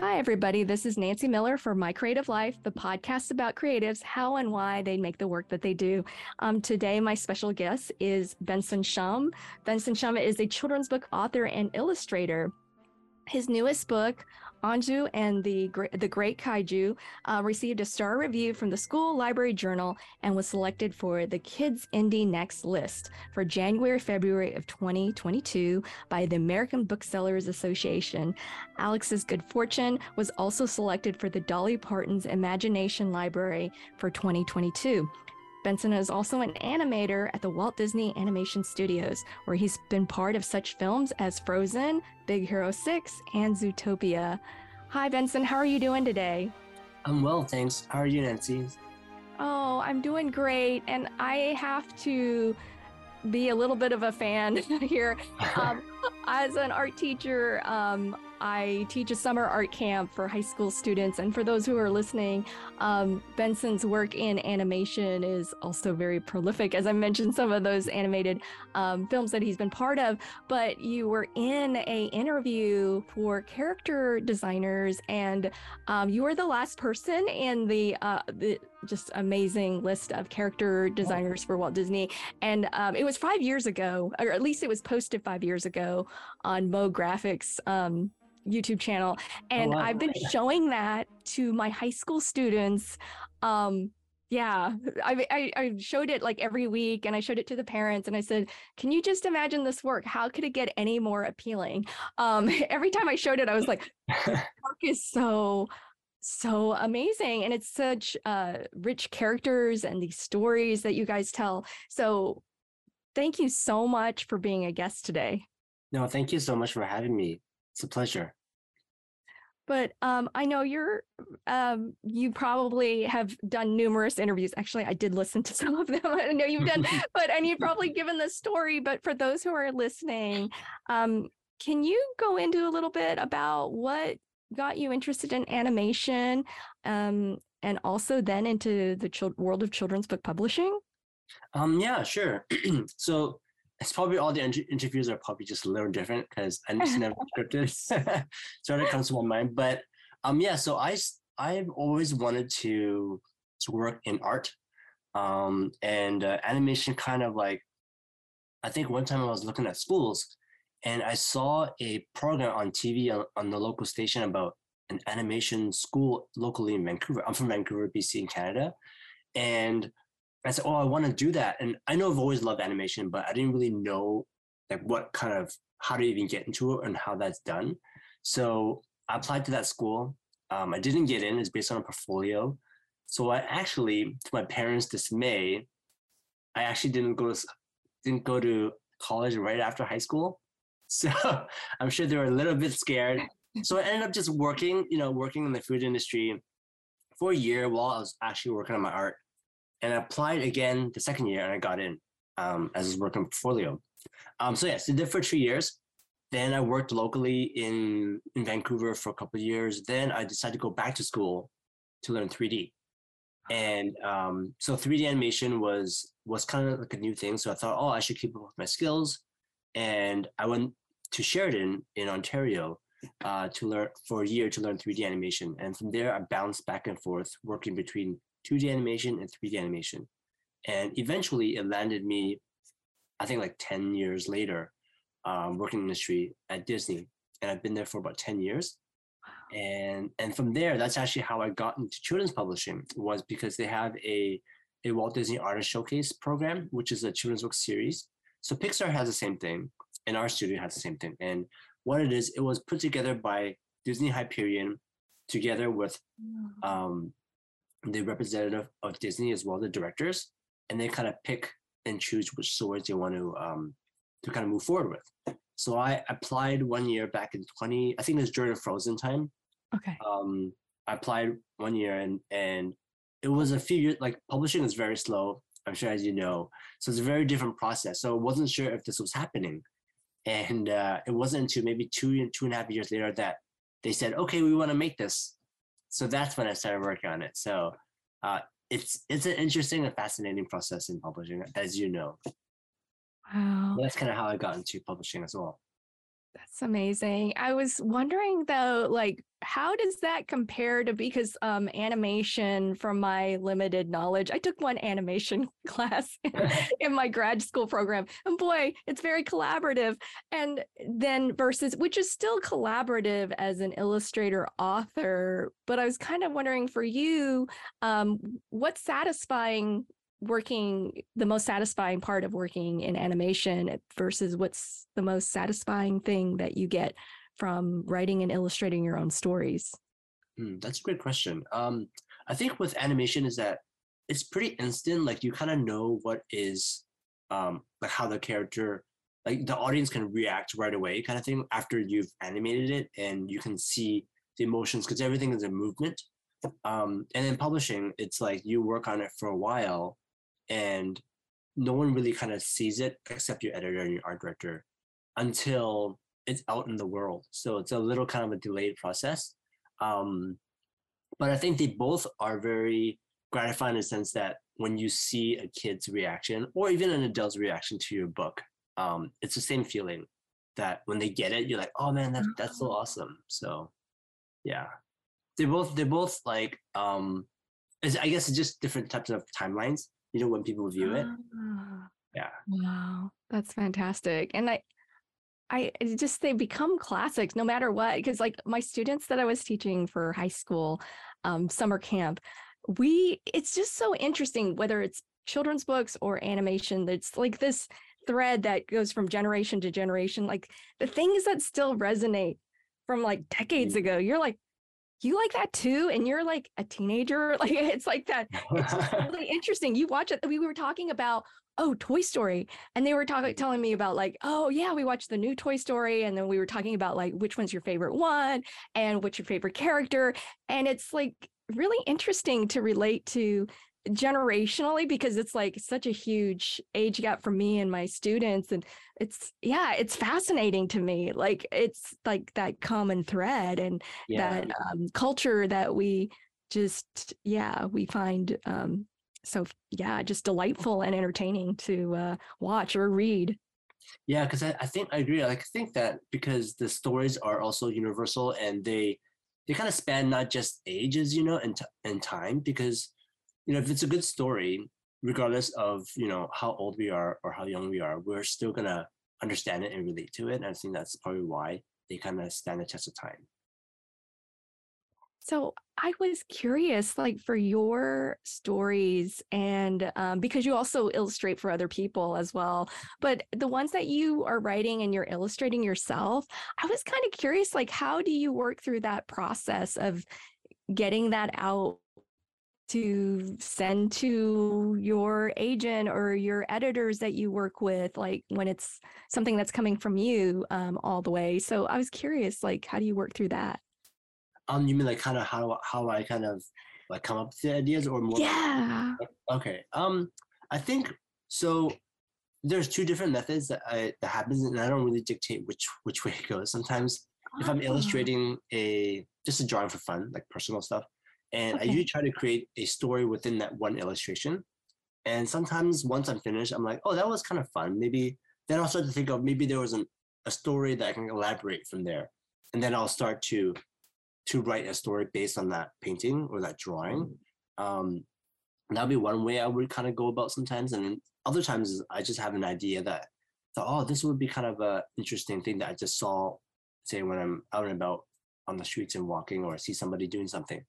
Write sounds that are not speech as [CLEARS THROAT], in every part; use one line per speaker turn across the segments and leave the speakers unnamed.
Hi, everybody. This is Nancy Miller for My Creative Life, the podcast about creatives, how and why they make the work that they do. Um, today, my special guest is Benson Shum. Benson Shum is a children's book author and illustrator. His newest book, Anzu and the the Great Kaiju, uh, received a star review from the School Library Journal and was selected for the Kids Indie Next list for January February of 2022 by the American Booksellers Association. Alex's Good Fortune was also selected for the Dolly Parton's Imagination Library for 2022. Benson is also an animator at the Walt Disney Animation Studios, where he's been part of such films as Frozen, Big Hero 6, and Zootopia. Hi, Benson. How are you doing today?
I'm well, thanks. How are you, Nancy?
Oh, I'm doing great. And I have to be a little bit of a fan [LAUGHS] here. [LAUGHS] Um, as an art teacher, um, I teach a summer art camp for high school students. And for those who are listening, um, Benson's work in animation is also very prolific. As I mentioned, some of those animated um, films that he's been part of. But you were in a interview for character designers, and um, you were the last person in the uh, the just amazing list of character designers for Walt Disney. And um, it was five years ago, or at least it was posted five years ago on Mo Graphics. Um, YouTube channel. And oh, wow. I've been showing that to my high school students. Um, yeah, I, I, I showed it like every week and I showed it to the parents and I said, can you just imagine this work? How could it get any more appealing? Um, [LAUGHS] every time I showed it, I was like, [LAUGHS] work is so so amazing and it's such uh, rich characters and these stories that you guys tell so thank you so much for being a guest today
no thank you so much for having me it's a pleasure.
But um, I know you're, um, you probably have done numerous interviews. Actually, I did listen to [LAUGHS] some of them. I know you've done, [LAUGHS] but and you've probably [LAUGHS] given the story. But for those who are listening, um, can you go into a little bit about what got you interested in animation, um, and also then into the world of children's book publishing?
Um, yeah, sure. [CLEARS THROAT] so it's probably all the inter- interviews are probably just a little different because I'm just never [LAUGHS] scripted. [LAUGHS] so it comes to my mind. But um, yeah. So I I've always wanted to to work in art, um, and uh, animation. Kind of like, I think one time I was looking at schools, and I saw a program on TV on, on the local station about an animation school locally in Vancouver. I'm from Vancouver, BC, in Canada, and I said, "Oh, I want to do that." And I know I've always loved animation, but I didn't really know like what kind of how to even get into it and how that's done. So I applied to that school. Um, I didn't get in. It's based on a portfolio. So I actually, to my parents' dismay, I actually didn't go to didn't go to college right after high school. [LAUGHS] So I'm sure they were a little bit scared. So I ended up just working, you know, working in the food industry for a year while I was actually working on my art and I applied again the second year and I got in um, as a working portfolio. Um, so yes, I did for two years. Then I worked locally in, in Vancouver for a couple of years. Then I decided to go back to school to learn 3D. And um, so 3D animation was was kind of like a new thing. So I thought, oh, I should keep up with my skills. And I went to Sheridan in Ontario uh, to learn for a year to learn 3D animation. And from there, I bounced back and forth, working between 2D animation and 3D animation. And eventually it landed me, I think like 10 years later, um, working in the industry at Disney. And I've been there for about 10 years. And and from there, that's actually how I got into children's publishing was because they have a, a Walt Disney Artist Showcase program, which is a children's book series. So Pixar has the same thing, and our studio has the same thing. And what it is, it was put together by Disney Hyperion together with um, the representative of Disney as well, as the directors, and they kind of pick and choose which stories they want to um, to kind of move forward with. So I applied one year back in 20, I think it was during the Frozen time.
Okay.
Um, I applied one year and and it was a few years like publishing is very slow. I'm sure as you know, so it's a very different process. So I wasn't sure if this was happening, and uh, it wasn't until maybe two and two and a half years later that they said, okay, we want to make this so that's when I started working on it. So uh, it's it's an interesting and fascinating process in publishing, as you know.
Wow.
That's kind of how I got into publishing as well.
That's amazing. I was wondering though, like, how does that compare to because um, animation, from my limited knowledge, I took one animation [LAUGHS] class [LAUGHS] in my grad school program, and boy, it's very collaborative. And then versus, which is still collaborative as an illustrator author, but I was kind of wondering for you, um, what's satisfying working the most satisfying part of working in animation versus what's the most satisfying thing that you get from writing and illustrating your own stories?
Hmm, that's a great question. Um, I think with animation is that it's pretty instant. Like you kind of know what is um, like how the character, like the audience can react right away, kind of thing after you've animated it, and you can see the emotions because everything is a movement. Um, and in publishing, it's like you work on it for a while, and no one really kind of sees it except your editor and your art director until it's out in the world. So it's a little kind of a delayed process. Um, but I think they both are very gratifying in the sense that when you see a kid's reaction or even an adult's reaction to your book, um, it's the same feeling that when they get it, you're like, oh man, that, that's so awesome. So yeah, they're both, they're both like, um, I guess it's just different types of timelines you know, when people view it. Ah. Yeah.
Wow. That's fantastic. And I, I just, they become classics no matter what. Cause like my students that I was teaching for high school um, summer camp, we, it's just so interesting, whether it's children's books or animation, that's like this thread that goes from generation to generation. Like the things that still resonate from like decades mm-hmm. ago, you're like, you like that too and you're like a teenager? [LAUGHS] Like it's like that. It's [LAUGHS] really interesting. You watch it we were talking about oh toy story and they were talking telling me about like oh yeah we watched the new toy story and then we were talking about like which one's your favorite one and what's your favorite character? And it's like really interesting to relate to generationally because it's like such a huge age gap for me and my students and it's yeah it's fascinating to me like it's like that common thread and yeah. that um, culture that we just yeah we find um so yeah just delightful and entertaining to uh, watch or read
yeah because I, I think i agree like i think that because the stories are also universal and they they kind of span not just ages you know and, t- and time because you know, if it's a good story, regardless of, you know, how old we are or how young we are, we're still to understand it and relate to it. And I think that's probably why they kind of stand the test of time.
So I was curious, like for your stories, and um, because you also illustrate for other people as well, but the ones that you are writing and you're illustrating yourself, I was kind of curious, like how do you work through that process of getting that out to send to your agent or your editors that you work with like when it's something that's coming from you um, all the way so i was curious like how do you work through that
um you mean like kind of how how i kind of like come up with the ideas or more
yeah
okay um i think so there's two different methods that I, that happens and i don't really dictate which which way it goes sometimes oh. if i'm ah. illustrating a just a drawing for fun like personal stuff and okay. I usually try to create a story within that one illustration. And sometimes once I'm finished, I'm like, oh, that was kind of fun. Maybe then I'll start to think of maybe there was an, a story that I can elaborate from there. And then I'll start to to write a story based on that painting or that drawing. Um, that'll be one way I would kind of go about sometimes. And then other times I just have an idea that thought, oh, this would be kind of a interesting thing that I just saw, say when I'm out and about on the streets and walking or I see somebody doing something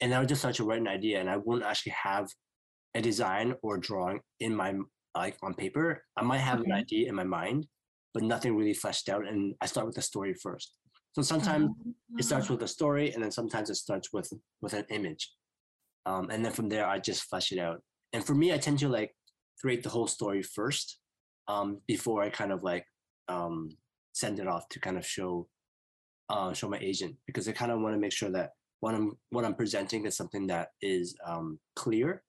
and I would just start to write an idea, and I wouldn't actually have a design or drawing in my like on paper. I might have okay. an idea in my mind, but nothing really fleshed out. And I start with the story first. So sometimes it starts with a story, and then sometimes it starts with with an image, um, and then from there I just flesh it out. And for me, I tend to like create the whole story first um, before I kind of like um, send it off to kind of show uh, show my agent because I kind of want to make sure that what I'm what I'm presenting is something that is um, clear,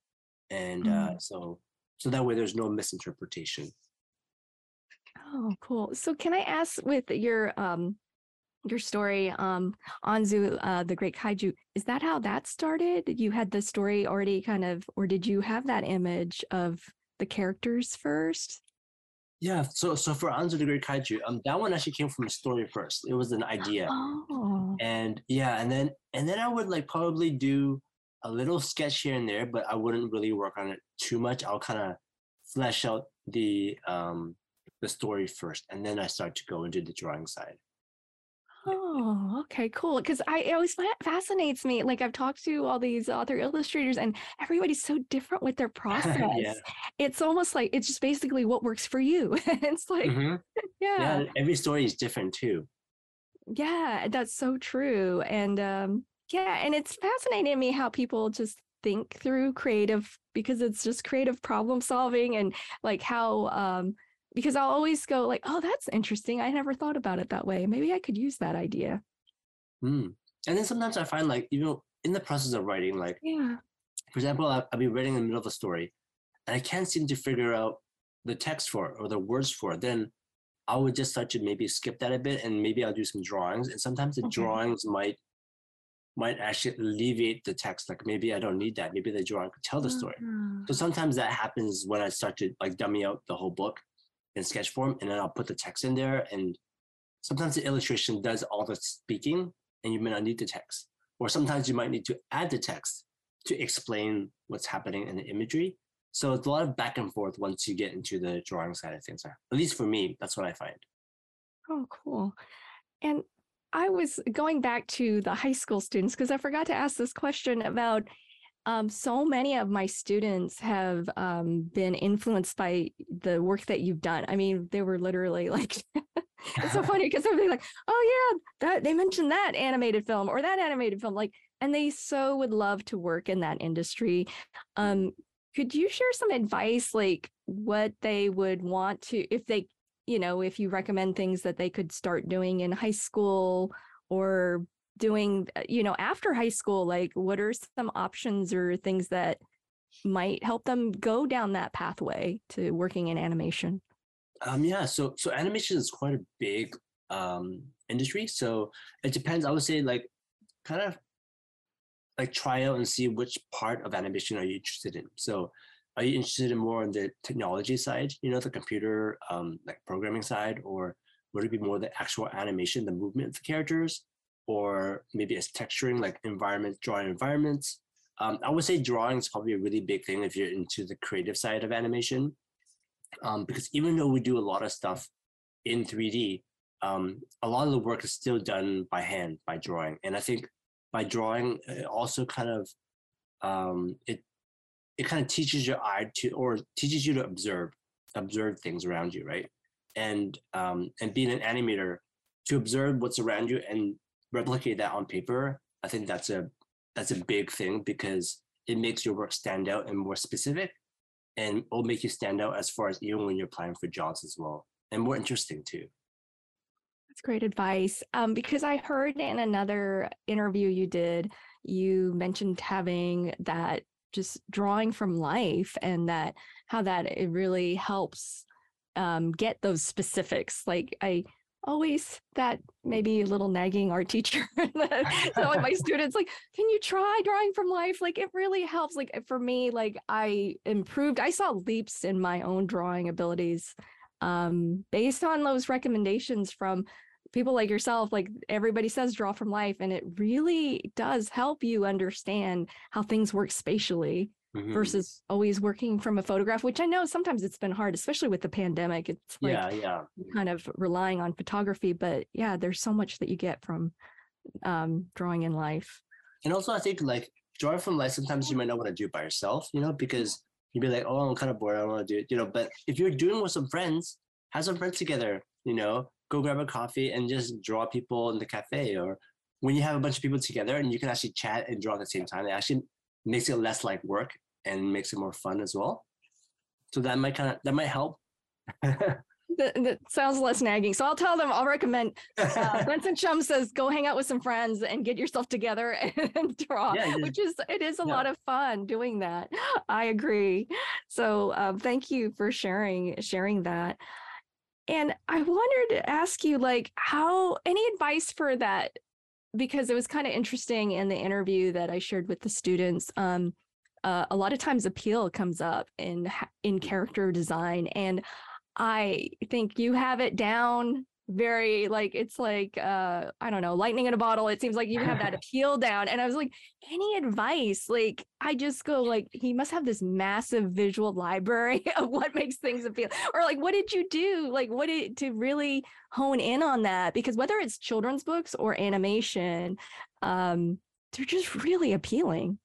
and mm. uh, so so that way there's no misinterpretation.
Oh, cool. So can I ask with your um your story um Anzu uh the great kaiju is that how that started? You had the story already kind of or did you have that image of the characters first?
Yeah, so so for Anzu the Great Kaiju, um, that one actually came from a story first. It was an idea,
Oh,
and yeah, and then and then I would like probably do a little sketch here and there, but I wouldn't really work on it too much. I'll kind of flesh out the um the story first, and then I start to go into the drawing side.
Oh, okay, cool. Because I it always fa- fascinates me. Like I've talked to all these author illustrators, and everybody's so different with their [LAUGHS] process.
yeah,
It's almost like it's just basically what works for you. [LAUGHS] it's like,
mhm. [LAUGHS]
yeah,
yeah. Every story is different too.
Yeah, that's so true. And um, yeah, and it's fascinating to me how people just think through creative because it's just creative problem solving and like how um because I'll always go like, oh, that's interesting. I never thought about it that way. Maybe I could use that idea.
Mm. And then sometimes I find like you know in the process of writing, like
Yeah.
for example, I'll, I'll be writing in the middle of a story, and I can't seem to figure out the text for it or the words for it. Then I would just start to maybe skip that a bit, and maybe I'll do some drawings. And sometimes the
Okay.
drawings might might actually alleviate the text. Like maybe I don't need that. Maybe the drawing could tell the story.
Ah.
So sometimes that happens when I start to like dummy out the whole book in sketch form, and then I'll put the text in there. And sometimes the illustration does all the speaking, and you may not need the text. Or sometimes you might need to add the text to explain what's happening in the imagery. So it's a lot of back and forth once you get into the drawing side of things. At least for me, that's what I find.
Oh, cool. And I was going back to the high school students because I forgot to ask this question about um, so many of my students have um, been influenced by the work that you've done. I mean, they were literally like, [LAUGHS] it's so [LAUGHS] funny because they're like, oh yeah, that they mentioned that animated film or that animated film, like, and they so would love to work in that industry. Um, could you share some advice, like what they would want to, if they you know, if you recommend things that they could start doing in high school or doing, uh, you know, after high school, like what are some options or things that might help them go down that pathway to working in animation?
Um, yeah, so so animation is quite a big um, industry. So it depends. I would say like kind of like try out and see which part of animation are you interested in. So are you interested in more on the technology side, you know, the computer um, like programming side, or would it be more the actual animation, the movement of the characters, or maybe it's texturing like environment, drawing environments? Um, I would say drawing is probably a really big thing if you're into the creative side of animation um, because even though we do a lot of stuff in 3D, um, a lot of the work is still done by hand, by drawing. And I think by drawing, it also kind of um, it it kind of teaches your eye to or teaches you to observe observe things around you, right? And um, and being an animator, to observe what's around you and replicate that on paper, I think that's a that's a big thing because it makes your work stand out and more specific and will make you stand out as far as even when you're applying for jobs as well and more interesting too
That's great advice. Um, because I heard in another interview you did, you mentioned having that just drawing from life and that how that it really helps um, get those specifics. Like I always that maybe a little nagging art teacher [LAUGHS] telling [LAUGHS] my students like can you try drawing from life? Like it really helps like for me like i improved i saw leaps in my own drawing abilities um based on those recommendations from people like yourself like everybody says draw from life and it really does help you understand how things work spatially
Mhm.
versus always working from a photograph which i know sometimes it's been hard especially with the pandemic it's like
yeah yeah.
kind of relying on photography but yeah there's so much that you get from um drawing in life.
And also i think like drawing from life sometimes you might not want to do it by yourself you know because you'd be like oh i'm kind of bored i don't want to do it you know but if you're doing with some friends have some friends together you know go grab a coffee and just draw people in the cafe or when you have a bunch of people together and you can actually chat and draw at the same time it actually makes it less like work and makes it more fun as well so that might kind of that might help [LAUGHS]
that, that sounds less nagging so i'll tell them i'll recommend uh, [LAUGHS] Benson Shum says go hang out with some friends and get yourself together [LAUGHS] and draw,
Yeah,
which is it is a
Yeah.
lot of fun doing that. I agree. So um, thank you for sharing sharing that. And I wanted to ask you like how any advice for that because it was kind of interesting in the interview that I shared with the students. Um, uh, a lot of times appeal comes up in in character design and I think you have it down very like it's like uh I don't know, lightning in a bottle. It seems like you have that [LAUGHS] appeal down. And I was like, any advice? Like I just go like he must have this massive visual library [LAUGHS] of what makes things appeal. Or like what did you do? Like what did to really hone in on that? Because whether it's children's books or animation, um, they're just really appealing.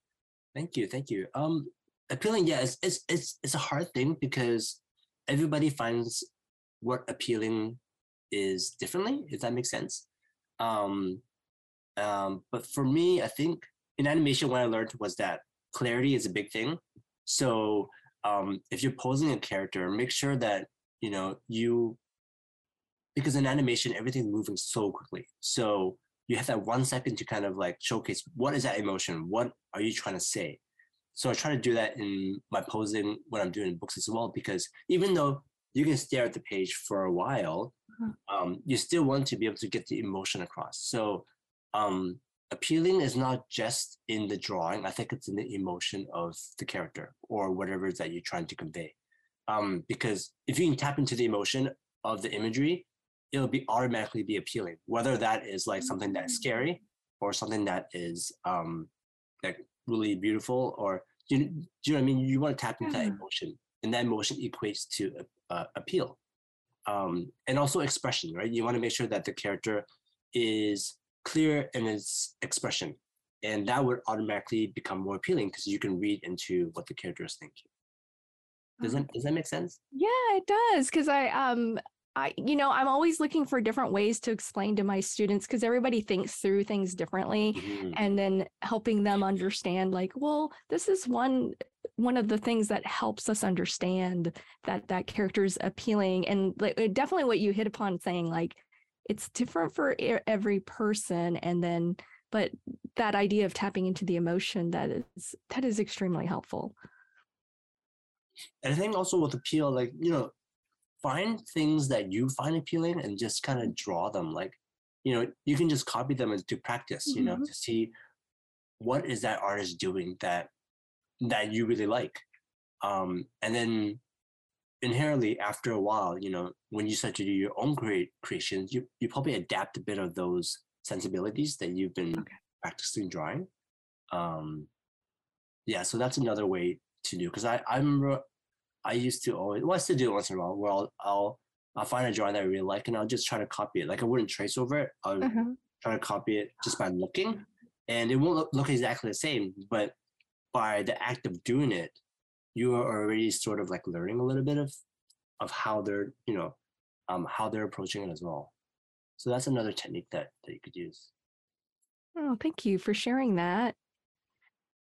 Thank you, thank you. Um, appealing, yeah, it's it's it's, it's a hard thing because everybody finds what appealing is differently, if that makes sense. Um, um, but for me, I think in animation, what I learned was that clarity is a big thing. So um, if you're posing a character, make sure that you know you because in animation everything's moving so quickly. So you have that one second to kind of like showcase what is that emotion? What are you trying to say? So I try to do that in my posing when I'm doing books as well, because even though you can stare at the page for a while, uh-huh. um, you still want to be able to get the emotion across. So um, appealing is not just in the drawing. I think it's in the emotion of the character or whatever it is that you're trying to convey. Um, because if you can tap into the emotion of the imagery, it'll be automatically be appealing, whether that is like something that's scary mm. or something that is um, like really beautiful or do you, do you know what I mean? You want to tap into that emotion, and that emotion equates to uh, appeal, um, and also expression, right? You want to make sure that the character is clear in its expression, and that would automatically become more appealing because you can read into what the character is thinking. Does that does that make sense?
Yeah, it does. Because I um I, you know, I'm always looking for different ways to explain to my students because everybody thinks through things differently mm-hmm. and then helping them understand like, well, this is one one of the things that helps us understand that that character's appealing and like, definitely what you hit upon saying like it's different for every person and then but that idea of tapping into the emotion that is that is extremely helpful
and i think also with appeal like you know find things that you find appealing and just kind of draw them like you know you can just copy them and do practice you know mm-hmm. to see what is that artist doing that that you really like um and then inherently after a while you know when you start to do your own create creations you you probably adapt a bit of those sensibilities that you've been okay. practicing drawing um yeah so that's another way to do because i i remember I used to always, well, I still do it once in a while, where I'll, I'll, I'll find a drawing that I really like and I'll just try to copy it. Like I wouldn't trace over it. I'll uh-huh. try to copy it just by looking, and it won't look, look exactly the same. But by the act of doing it, you are already sort of like learning a little bit of, of how they're, you know, um, how they're approaching it as well. So that's another technique that that you could use.
Oh, thank you for sharing that.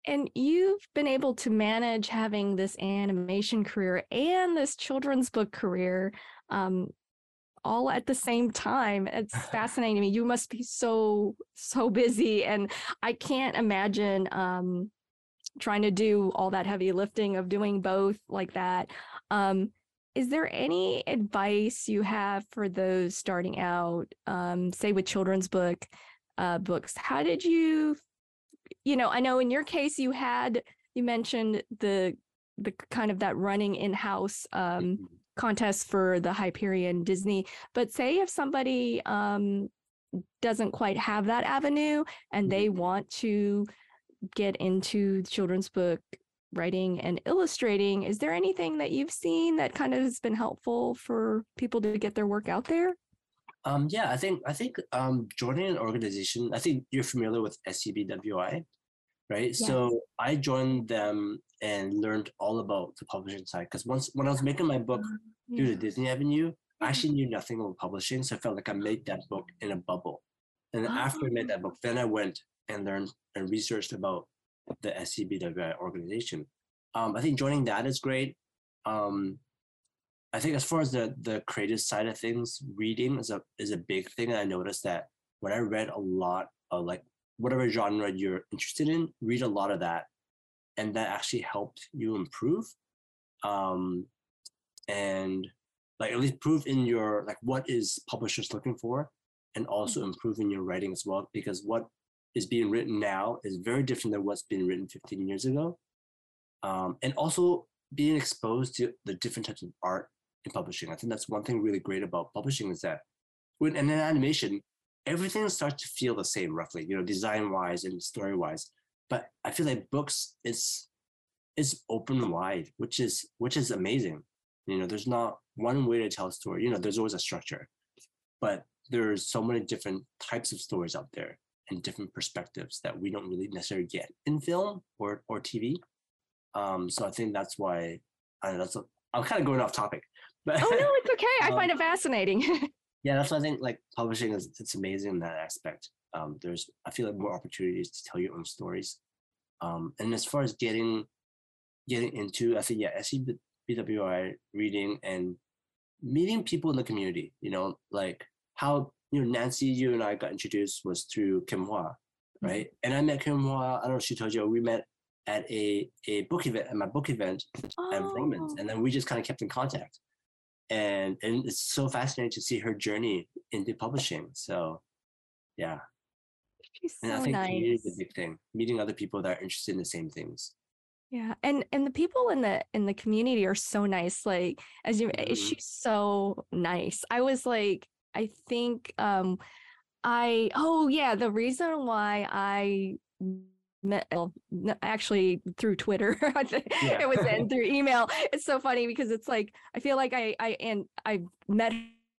And you've been able to manage having this animation career and this children's book career um, all at the same time. It's [LAUGHS] fascinating to me. You must be so, so busy. And I can't imagine um, trying to do all that heavy lifting of doing both like that. Um, is there any advice you have for those starting out, um, say with children's book uh, books? How did you you know, I know in your case you had you mentioned the the kind of that running in-house um, mm-hmm. contest for the Hyperion Disney. But say if somebody um, doesn't quite have that avenue and they mm-hmm. want to get into children's book writing and illustrating, is there anything that you've seen that kind of has been helpful for people to get their work out there?
Um, yeah, I think I think um, joining an organization. I think you're familiar with SCBWI, right? Yes. So I joined them and learned all about the publishing side because once when I was making my book mm-hmm. through the Disney Avenue, I actually knew nothing about publishing, so I felt like I made that book in a bubble. And oh. after I made that book, then I went and learned and researched about the SCBWI organization. Um, I think joining that is great. Um, I think as far as the the creative side of things, reading is a is a big thing. And I noticed that when I read a lot of like whatever genre you're interested in, read a lot of that, and that actually helped you improve, um, and like at least prove in your like what is publishers looking for, and also mm-hmm. improve in your writing as well. Because what is being written now is very different than what's been written 15 years ago, um, and also being exposed to the different types of art in publishing. I think that's one thing really great about publishing is that when in an animation, everything starts to feel the same roughly, you know, design wise and story wise. But I feel like books it's it's open wide, which is which is amazing. You know, there's not one way to tell a story. You know, there's always a structure, but there's so many different types of stories out there and different perspectives that we don't really necessarily get in film or or TV. Um, so I think that's why I know, that's a, I'm kind of going off topic, but
oh no, it's okay. I [LAUGHS]
Um,
find it fascinating. [LAUGHS]
yeah, that's why I think like publishing is it's amazing in that aspect. Um, there's I feel like more opportunities to tell your own stories. Um, and as far as getting getting into, I think yeah, SCBWI reading and meeting people in the community. You know, like how you know Nancy, you and I got introduced was through Kim Hua, right? And I met Kim Hua. I don't know if she told you. We met at a a book event at my book event at Vroman's,
Oh,
and then we just kind of kept in contact. And and it's so fascinating to see her journey into publishing. So, yeah,
she's
and I
so
think community is
nice.
a big thing. Meeting other people that are interested in the same things.
Yeah, and and the people in the in the community are so nice. Like as you, eh,
Mhm.
she's so nice. I was like, I think, um, I oh yeah, the reason why I met actually through Twitter, [LAUGHS]
Yeah.
it was in [LAUGHS] through email. It's so funny because it's like I feel like I I and I met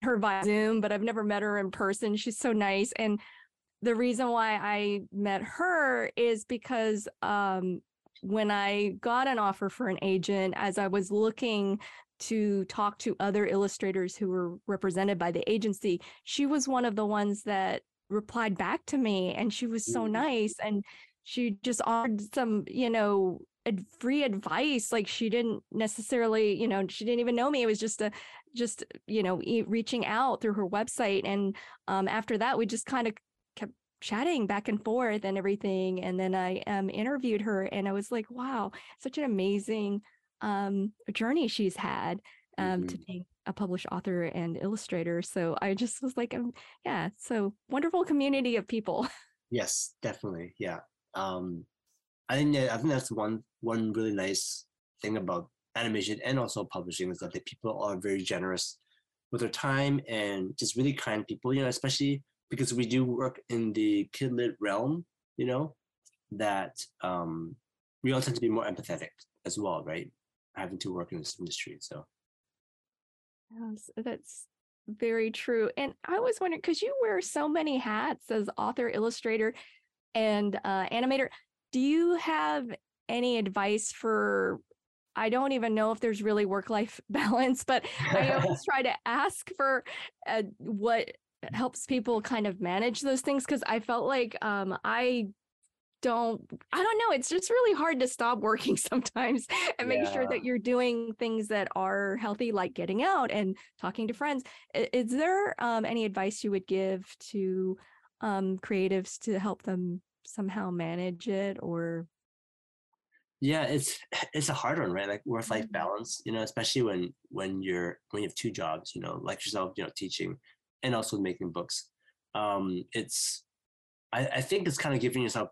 her via Zoom, but I've never met her in person. She's so nice and the reason why I met her is because um, when I got an offer for an agent, as I was looking to talk to other illustrators who were represented by the agency, she was one of the ones that replied back to me, and she was so
Mm.
nice, and she just offered some, you know, free advice. Like she didn't necessarily, you know, she didn't even know me. It was just a, just you know, e- reaching out through her website, and um, after that, we just kind of kept chatting back and forth and everything. And then I um, interviewed her, and I was like, wow, such an amazing um, journey she's had um, to
Mhm.
being a published author and illustrator. So I just was like, um, yeah, so wonderful community of people. [LAUGHS]
Yes, definitely. Yeah. Um, I think that, I think that's one one really nice thing about animation and also publishing is that the people are very generous with their time and just really kind people. You know, especially because we do work in the kid lit realm. You know, that um, we all tend to be more empathetic as well, right? Having to work in this industry. So
Yes, that's very true. And I was wondering, because you wear so many hats as author, illustrator, and uh, animator, do you have any advice for? I don't even know if there's really work-life [LAUGHS] balance, but I always try to ask for uh, what helps people kind of manage those things because I felt like um, I don't I don't know. It's just really hard to stop working [LAUGHS] sometimes and make sure that you're doing things that are healthy, like getting out and talking to friends. Is there um, any advice you would give to um, creatives to help them somehow manage it? Or
yeah it's it's a hard one right like work life
Mhm.
balance you know especially when when you're when you have two jobs you know like yourself you know teaching and also making books um it's i i think it's kind of giving yourself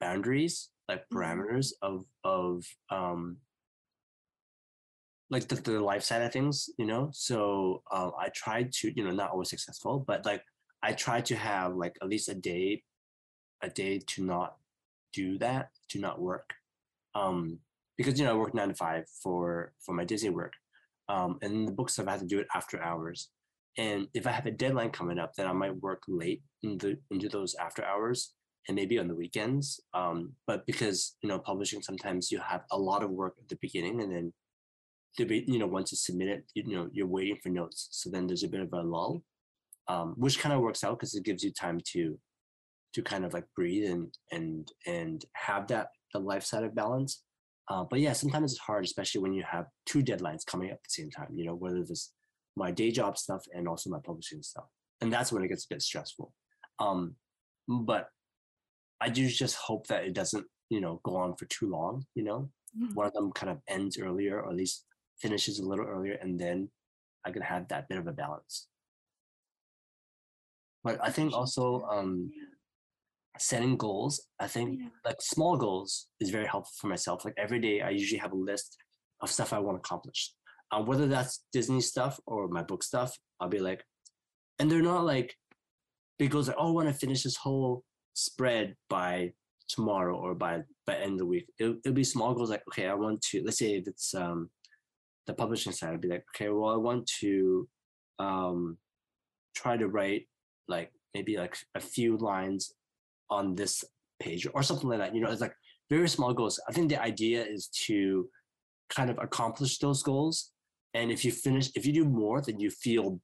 boundaries like
Mhm.
parameters of of um like the, the life side of things you know so um i tried to you know not always successful but like i try to have like at least a day a day to not do that to not work um because you know i work nine to five for for my disney work um and the book stuff i have to do it after hours and if i have a deadline coming up then i might work late into into those after hours and maybe on the weekends um but because you know publishing sometimes you have a lot of work at the beginning and then the be- you know once you submit it you know you're waiting for notes so then there's a bit of a lull um which kind of works out because it gives you time to to kind of like breathe and and and have that the life side of balance. Uh, but yeah sometimes it's hard especially when you have two deadlines coming up at the same time you know whether it's my day job stuff and also my publishing stuff and that's when it gets a bit stressful. Um but i do just hope that it doesn't you know go on for too long you know?
Mhm.
one of them kind of ends earlier or at least finishes a little earlier and then i can have that bit of a balance but i think also um setting goals i think
Yeah.
like small goals is very helpful for myself like every day i usually have a list of stuff i want to accomplish um, whether that's Disney stuff or my book stuff, I'll be like, and they're not like big goals like, oh, I want to finish this whole spread by tomorrow or by by end of the week. It'll, it'll be small goals like, okay, I want to let's say if it's um the publishing side, I'd be like, okay, well, I want to um try to write like maybe like a few lines on this page or something like that. You know, it's like very small goals. I think the idea is to kind of accomplish those goals. And if you finish, if you do more, then you feel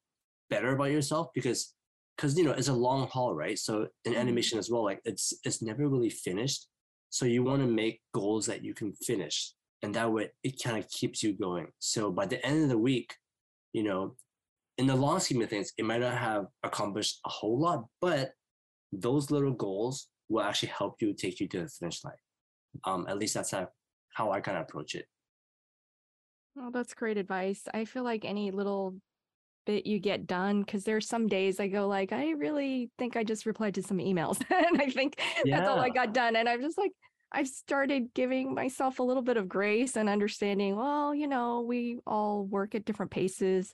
better about yourself because because you know it's a long haul, right? So in
Mm-hmm.
animation as well, like it's it's never really finished. So you want to make goals that you can finish, and that way it kind of keeps you going. So by the end of the week, you know, in the long scheme of things, it might not have accomplished a whole lot, but those little goals will actually help you take you to the finish line. Um, at least that's how, how I kind of approach it.
Well, that's great advice. I feel like any little bit you get done, because there's some days I go like, I really think I just replied to some emails, [LAUGHS] and I think that's all I got done. And I'm just like, I've started giving myself a little bit of grace and understanding. Well, you know, we all work at different paces.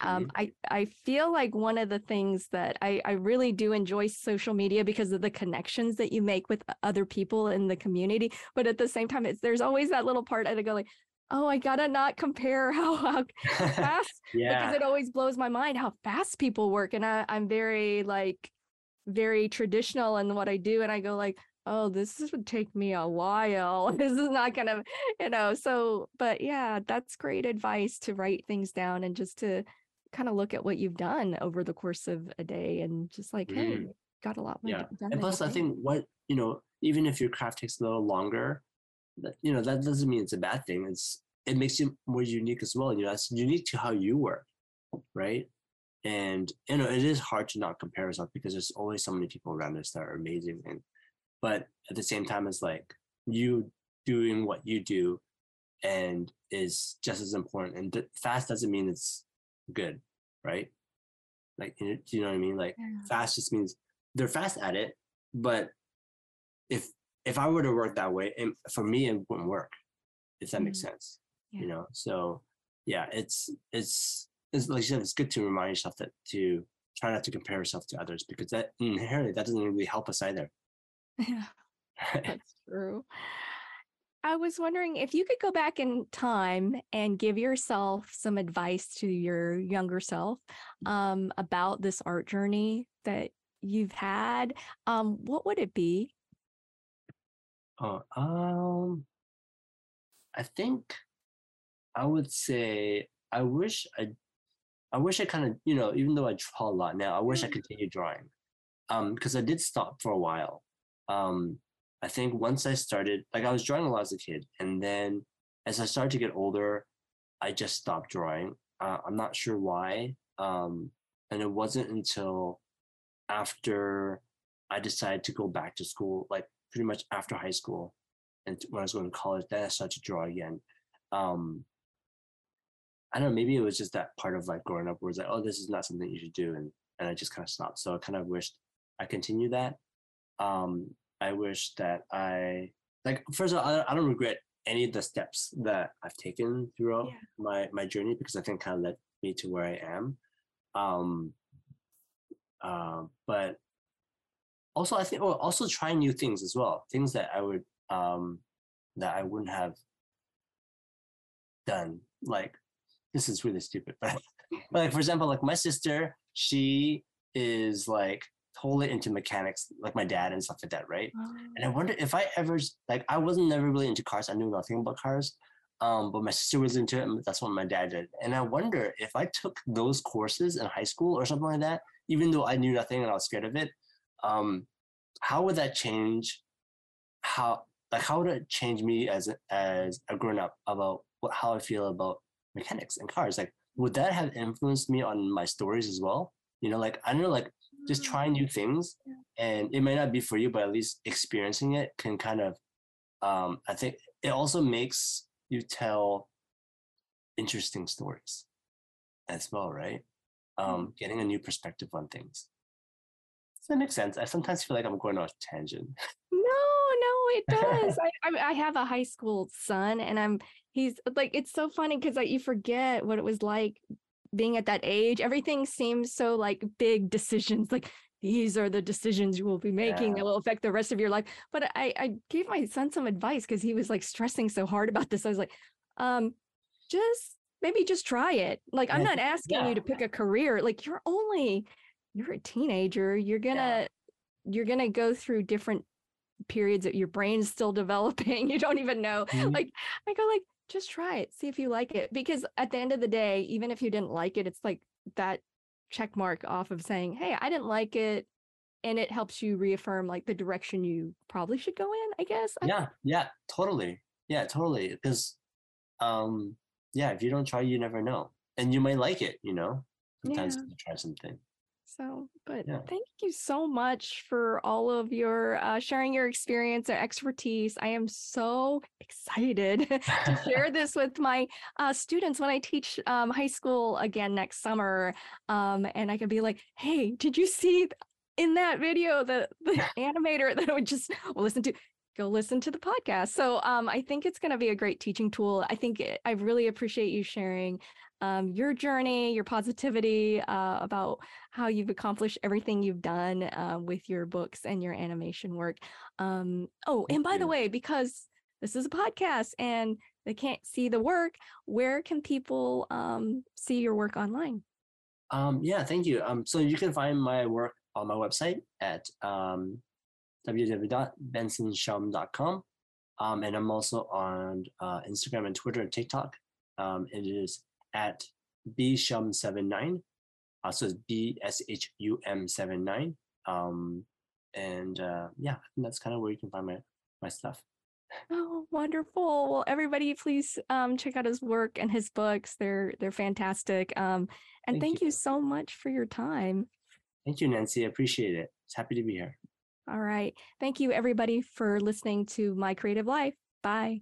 Um,
Mhm.
I I feel like one of the things that I I really do enjoy social media because of the connections that you make with other people in the community. But at the same time, it's there's always that little part I go like, oh, I gotta not compare [LAUGHS] how how fast [LAUGHS]
yeah.
because it always blows my mind how fast people work, and I I'm very like very traditional in what I do, and I go like. Oh, this would take me a while. [LAUGHS] This is not gonna, you know. So, but yeah, that's great advice to write things down and just to kind of look at what you've done over the course of a day and just like, hey,
Mhm.
got a lot more
yeah.
done.
And plus, I think what, you know, even if your craft takes a little longer, you know, that doesn't mean it's a bad thing. It's, it makes you more unique as well. You know, that's unique to how you work, right? And, you know, it is hard to not compare yourself because there's always so many people around us that are amazing. And, but at the same time, it's like you doing what you do and is just as important. And th- fast doesn't mean it's good, right? Like, you know, do you know what I mean? Like,
Yeah.
fast just means they're fast at it, but if if I were to work that way, it, for me, it wouldn't work. If that makes
Mhm.
sense,
Yeah.
you know. So, yeah, it's it's it's like you said, it's good to remind yourself that to try not to compare yourself to others because that inherently that doesn't really help us either.
Yeah, [LAUGHS] that's true. I was wondering if you could go back in time and give yourself some advice to your younger self um, about this art journey that you've had. Um, what would it be?
Oh, um, I think I would say I wish I, I wish I kind of you know even though I draw a lot now, I wish I
Mm.
continued drawing, um, because I did stop for a while. Um, I think once I started, like I was drawing a lot as a kid, and then as I started to get older, I just stopped drawing. Uh, I'm not sure why. Um, and it wasn't until after I decided to go back to school, like pretty much after high school, and when I was going to college, then I started to draw again. Um, I don't know, maybe it was just that part of like growing up where it's like, oh, this is not something you should do, and and I just kind of stopped. So I kind of wished I continued that. Um, I wish that I like first of all, I, I don't regret any of the steps that I've taken throughout
Yeah.
my my journey because I think kind of led me to where I am. Um, uh, but also I think well, also trying new things as well, things that I would um, that I wouldn't have done. Like this is really stupid, but, [LAUGHS] but like for example, like my sister, she is like totally into mechanics, like my dad and stuff like that, right? And I wonder if I ever like I wasn't never really into cars. I knew nothing about cars. Um, but my sister was into it, and that's what my dad did. And I wonder if I took those courses in high school or something like that, even though I knew nothing and I was scared of it, um, how would that change? How like how would it change me as as a grown up about what how I feel about mechanics and cars? Like, would that have influenced me on my stories as well? You know, like I know, like just trying new things and it may not be for you but at least experiencing it can kind of um i think it also makes you tell interesting stories as well right um getting a new perspective on things That makes sense. I sometimes feel like I'm going on a tangent.
No, no, it does. [LAUGHS] I, I I have a high school son, and I'm he's like it's so funny because like you forget what it was like being at that age. Everything seems so like big decisions, like these are the decisions you will be making
Yeah.
that will affect the rest of your life. But I I gave my son some advice because he was like stressing so hard about this. I was like, um, just maybe just try it. Like I'm not [LAUGHS] asking
yeah.
you to pick a career. Like you're only you're a teenager. You're gonna you're gonna go through different periods that your brain's still [LAUGHS] developing. You don't even know.
Mhm.
Like I go like just try it, see if you like it. Because at the end of the day, even if you didn't like it, it's like that check mark off of saying, Hey, I didn't like it. And it helps you reaffirm like the direction you probably should go in, I guess.
Yeah, yeah, totally. Yeah, totally. Because, um, yeah, if you don't try, you never know, and you might like it. You know, sometimes
Yeah.
you try something.
So, but
Yeah.
thank you so much for all of your uh, sharing your experience and expertise. I am so excited [LAUGHS] to share [LAUGHS] this with my uh, students when I teach um, high school again next summer. Um, and I can be like, hey, did you see in that video the, the [LAUGHS] animator that I would just listen to? Go listen to the podcast. So um, I think it's going to be a great teaching tool. I think it, I really appreciate you sharing um, your journey, your positivity uh, about how you've accomplished everything you've done uh, with your books and your animation work. Um, oh, and
Thank
by the way, because this is a podcast and they can't see the work, where can people um, see your work online?
Um, yeah, thank you. Um, so you can find my work on my website at um, www.bensonshum.com. Um, and I'm also on uh, Instagram and Twitter and TikTok. Um, it is at bshum79. Uh, so it's B S H U M 79. Um, and uh, yeah, that's kind of where you can find my, my stuff.
Oh, wonderful! Well, everybody, please um, check out his work and his books. They're they're fantastic. Um, and
Thank
thank
you.
you so much for your time.
Thank you, Nancy. I appreciate it. It's happy to be here.
All right. Thank you, everybody, for listening to My Creative Life. Bye.